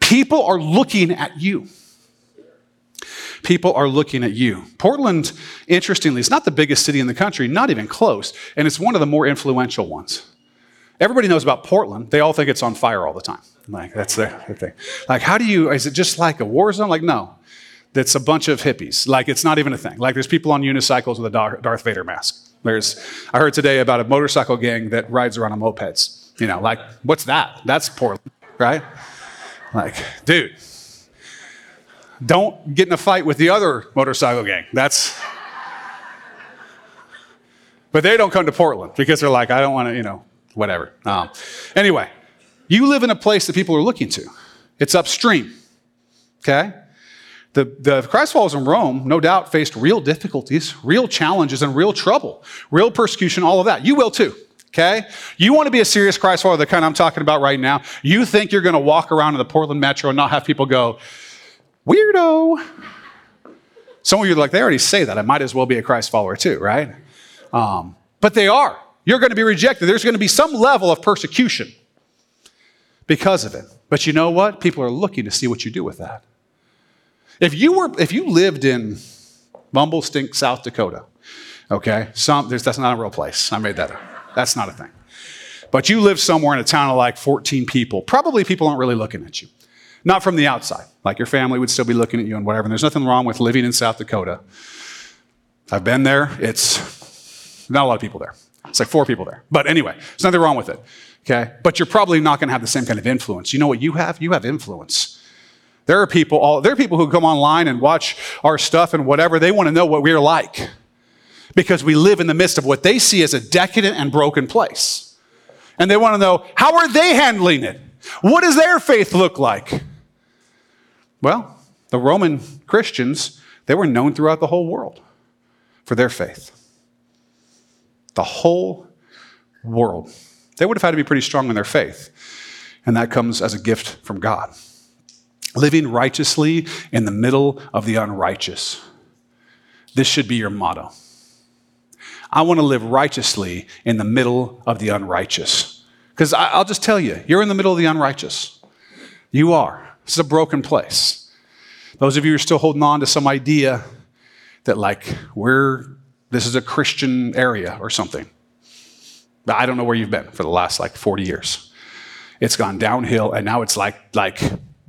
people are looking at you. People are looking at you. Portland, interestingly, is not the biggest city in the country, not even close, and it's one of the more influential ones. Everybody knows about Portland. They all think it's on fire all the time. Like, that's their thing. Like, how do you, is it just like a war zone? Like, no that's a bunch of hippies. Like it's not even a thing. Like there's people on unicycles with a Darth Vader mask. There's, I heard today about a motorcycle gang that rides around on mopeds. You know, like what's that? That's Portland, right? Like, dude, don't get in a fight with the other motorcycle gang. That's, but they don't come to Portland because they're like, I don't want to, you know, whatever. Um, anyway, you live in a place that people are looking to. It's upstream. Okay? The, the Christ followers in Rome, no doubt, faced real difficulties, real challenges, and real trouble, real persecution, all of that. You will too. Okay? You want to be a serious Christ follower, the kind I'm talking about right now. You think you're going to walk around in the Portland metro and not have people go, weirdo. Some of you are like, they already say that. I might as well be a Christ follower too, right? Um, but they are. You're going to be rejected. There's going to be some level of persecution because of it. But you know what? People are looking to see what you do with that. If you were, if you lived in Mumble Stink, South Dakota, okay, some, that's not a real place. I made that up. That's not a thing. But you live somewhere in a town of like 14 people. Probably people aren't really looking at you. Not from the outside. Like your family would still be looking at you and whatever. And there's nothing wrong with living in South Dakota. I've been there. It's not a lot of people there. It's like four people there. But anyway, there's nothing wrong with it. Okay? But you're probably not going to have the same kind of influence. You know what you have? You have influence. There are people, all, there are people who come online and watch our stuff and whatever. They want to know what we're like because we live in the midst of what they see as a decadent and broken place. And they want to know how are they handling it? What does their faith look like? Well, the Roman Christians, they were known throughout the whole world for their faith. The whole world. They would have had to be pretty strong in their faith. And that comes as a gift from God. Living righteously in the middle of the unrighteous. This should be your motto. I want to live righteously in the middle of the unrighteous. Because I'll just tell you, you're in the middle of the unrighteous. You are. This is a broken place. Those of you who are still holding on to some idea that, like, we're, this is a Christian area or something. I don't know where you've been for the last like 40 years. It's gone downhill, and now it's like, like,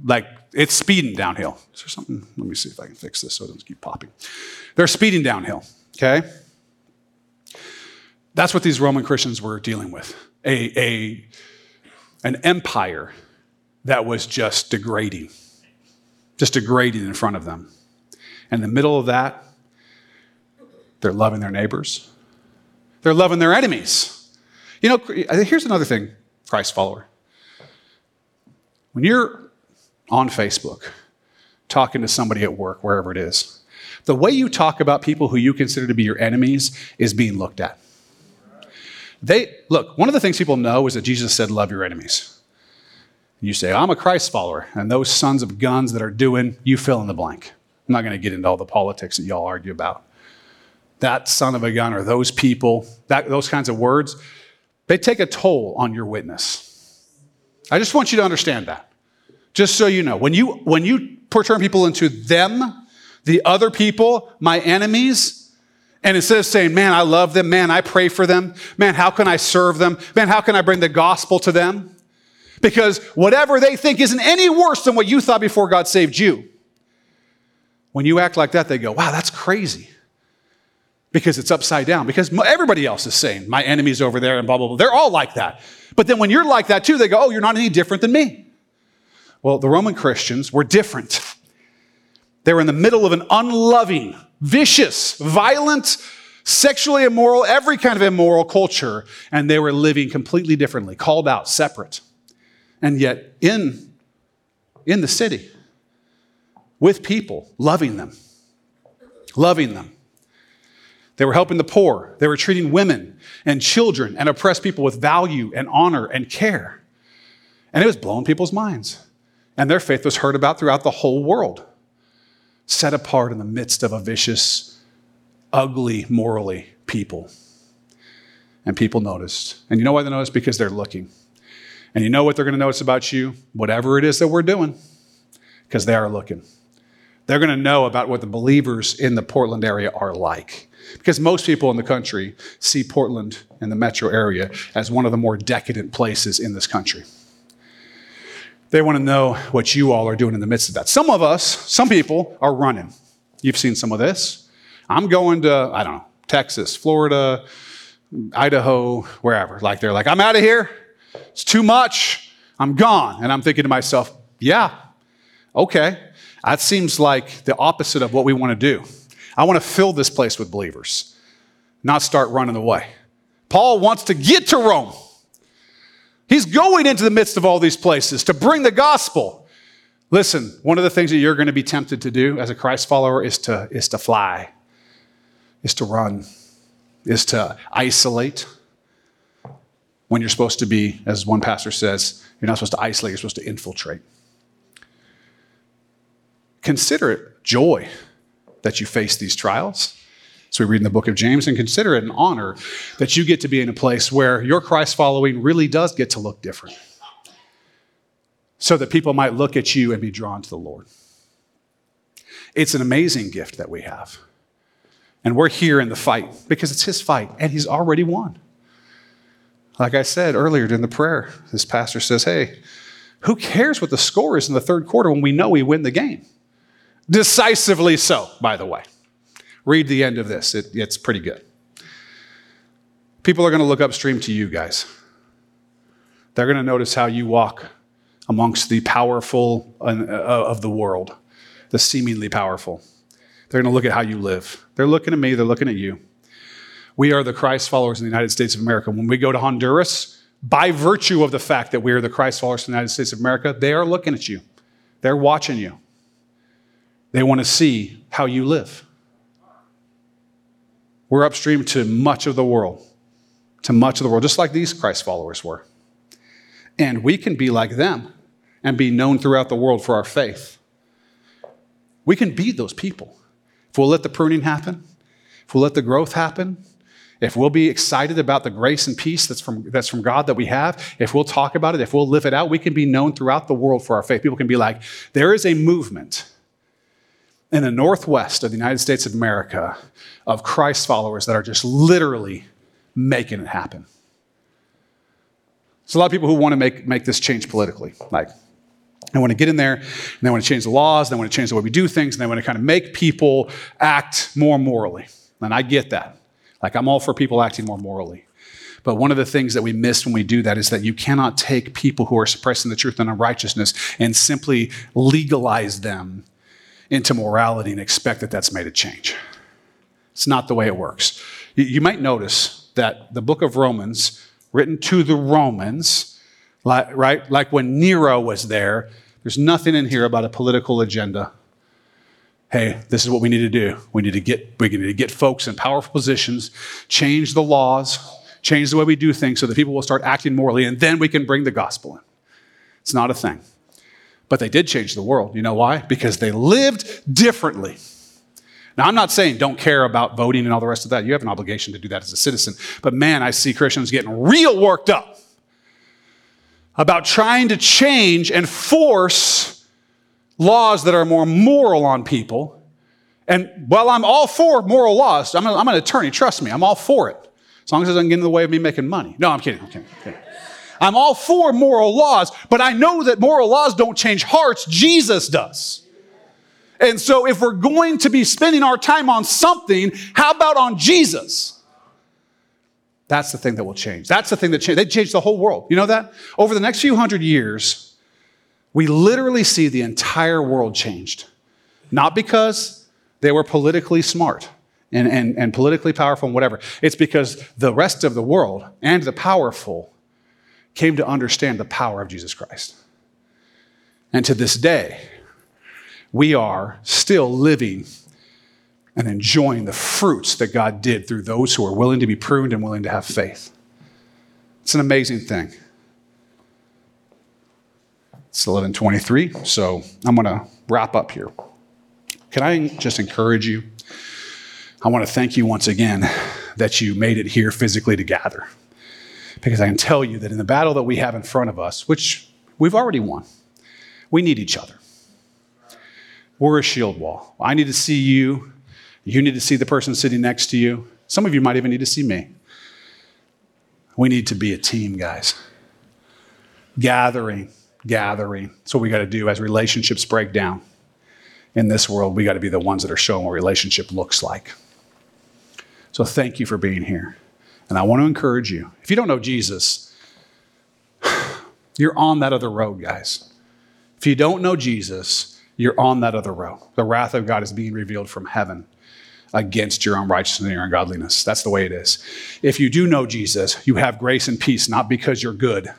like, it's speeding downhill. Is there something? Let me see if I can fix this so it doesn't keep popping. They're speeding downhill, okay? That's what these Roman Christians were dealing with a, a, an empire that was just degrading, just degrading in front of them. In the middle of that, they're loving their neighbors, they're loving their enemies. You know, here's another thing, Christ follower. When you're on Facebook talking to somebody at work, wherever it is, the way you talk about people who you consider to be your enemies is being looked at. They look, one of the things people know is that Jesus said, Love your enemies. You say, I'm a Christ follower, and those sons of guns that are doing, you fill in the blank. I'm not going to get into all the politics that y'all argue about. That son of a gun or those people, that, those kinds of words, they take a toll on your witness. I just want you to understand that. Just so you know. When you when you turn people into them, the other people, my enemies, and instead of saying, man, I love them, man, I pray for them, man, how can I serve them? Man, how can I bring the gospel to them? Because whatever they think isn't any worse than what you thought before God saved you. When you act like that, they go, wow, that's crazy. Because it's upside down. Because everybody else is saying, my enemy's over there and blah, blah, blah. They're all like that. But then when you're like that too, they go, oh, you're not any different than me. Well, the Roman Christians were different. They were in the middle of an unloving, vicious, violent, sexually immoral, every kind of immoral culture, and they were living completely differently, called out, separate. And yet, in, in the city, with people, loving them, loving them. They were helping the poor. They were treating women and children and oppressed people with value and honor and care. And it was blowing people's minds. And their faith was heard about throughout the whole world set apart in the midst of a vicious, ugly, morally people. And people noticed. And you know why they noticed? Because they're looking. And you know what they're going to notice about you? Whatever it is that we're doing, because they are looking. They're going to know about what the believers in the Portland area are like. Because most people in the country see Portland and the metro area as one of the more decadent places in this country. They want to know what you all are doing in the midst of that. Some of us, some people, are running. You've seen some of this. I'm going to, I don't know, Texas, Florida, Idaho, wherever. Like they're like, I'm out of here. It's too much. I'm gone. And I'm thinking to myself, yeah, okay. That seems like the opposite of what we want to do. I want to fill this place with believers, not start running away. Paul wants to get to Rome. He's going into the midst of all these places to bring the gospel. Listen, one of the things that you're going to be tempted to do as a Christ follower is to, is to fly, is to run, is to isolate. When you're supposed to be, as one pastor says, you're not supposed to isolate, you're supposed to infiltrate. Consider it joy that you face these trials. So we read in the book of James and consider it an honor that you get to be in a place where your Christ following really does get to look different. So that people might look at you and be drawn to the Lord. It's an amazing gift that we have. And we're here in the fight because it's his fight and he's already won. Like I said earlier during the prayer, this pastor says, Hey, who cares what the score is in the third quarter when we know we win the game? Decisively so, by the way. Read the end of this, it, it's pretty good. People are going to look upstream to you guys. They're going to notice how you walk amongst the powerful uh, of the world, the seemingly powerful. They're going to look at how you live. They're looking at me, they're looking at you. We are the Christ followers in the United States of America. When we go to Honduras, by virtue of the fact that we are the Christ followers in the United States of America, they are looking at you. They're watching you. They want to see how you live. We're upstream to much of the world, to much of the world, just like these Christ followers were. And we can be like them and be known throughout the world for our faith. We can be those people. If we'll let the pruning happen, if we'll let the growth happen, if we'll be excited about the grace and peace that's from, that's from God that we have, if we'll talk about it, if we'll live it out, we can be known throughout the world for our faith. People can be like, there is a movement in the northwest of the United States of America of Christ followers that are just literally making it happen. There's a lot of people who want to make, make this change politically. Like, they want to get in there and they want to change the laws, and they want to change the way we do things, and they want to kind of make people act more morally. And I get that. Like, I'm all for people acting more morally. But one of the things that we miss when we do that is that you cannot take people who are suppressing the truth and unrighteousness and simply legalize them into morality and expect that that's made a change. It's not the way it works. You might notice that the book of Romans, written to the Romans, right? Like when Nero was there, there's nothing in here about a political agenda. Hey, this is what we need to do. We need to get, we need to get folks in powerful positions, change the laws, change the way we do things so that people will start acting morally, and then we can bring the gospel in. It's not a thing. But they did change the world. You know why? Because they lived differently. Now, I'm not saying don't care about voting and all the rest of that. You have an obligation to do that as a citizen. But man, I see Christians getting real worked up about trying to change and force laws that are more moral on people. And while I'm all for moral laws, I'm, a, I'm an attorney, trust me, I'm all for it. As long as it doesn't get in the way of me making money. No, I'm kidding. I'm kidding. I'm kidding. I'm all for moral laws, but I know that moral laws don't change hearts. Jesus does. And so if we're going to be spending our time on something, how about on Jesus? That's the thing that will change. That's the thing that changed. They changed the whole world. You know that? Over the next few hundred years, we literally see the entire world changed. Not because they were politically smart and, and, and politically powerful and whatever. It's because the rest of the world and the powerful came to understand the power of Jesus Christ. And to this day, we are still living and enjoying the fruits that God did through those who are willing to be pruned and willing to have faith. It's an amazing thing. It's 11:23, so I'm going to wrap up here. Can I just encourage you? I want to thank you once again that you made it here physically to gather. Because I can tell you that in the battle that we have in front of us, which we've already won, we need each other. We're a shield wall. I need to see you. You need to see the person sitting next to you. Some of you might even need to see me. We need to be a team, guys. Gathering, gathering. That's what we got to do as relationships break down in this world. We got to be the ones that are showing what relationship looks like. So thank you for being here. And I want to encourage you if you don't know Jesus, you're on that other road, guys. If you don't know Jesus, you're on that other road. The wrath of God is being revealed from heaven against your unrighteousness and your ungodliness. That's the way it is. If you do know Jesus, you have grace and peace, not because you're good,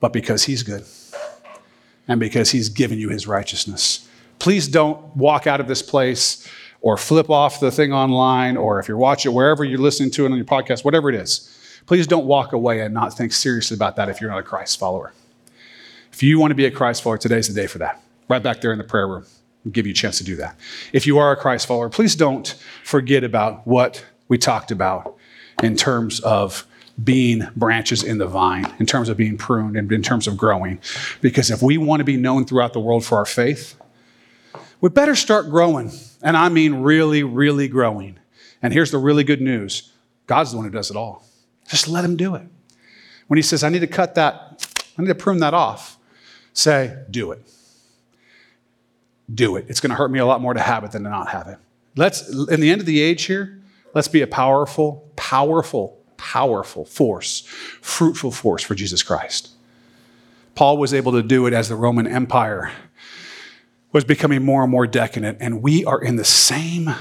but because He's good and because He's given you His righteousness. Please don't walk out of this place or flip off the thing online, or if you're watching wherever you're listening to it on your podcast, whatever it is, please don't walk away and not think seriously about that if you're not a Christ follower. If you want to be a Christ follower, today's the day for that. Right back there in the prayer room. We'll give you a chance to do that. If you are a Christ follower, please don't forget about what we talked about in terms of being branches in the vine, in terms of being pruned, and in terms of growing. Because if we want to be known throughout the world for our faith, we better start growing and I mean really, really growing. And here's the really good news God's the one who does it all. Just let Him do it. When He says, I need to cut that, I need to prune that off, say, do it. Do it. It's going to hurt me a lot more to have it than to not have it. Let's, in the end of the age here, let's be a powerful, powerful, powerful force, fruitful force for Jesus Christ. Paul was able to do it as the Roman Empire was becoming more and more decadent, and we are in the same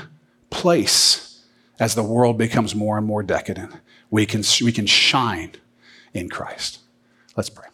place as the world becomes more and more decadent. We can, we can shine in Christ. Let's pray.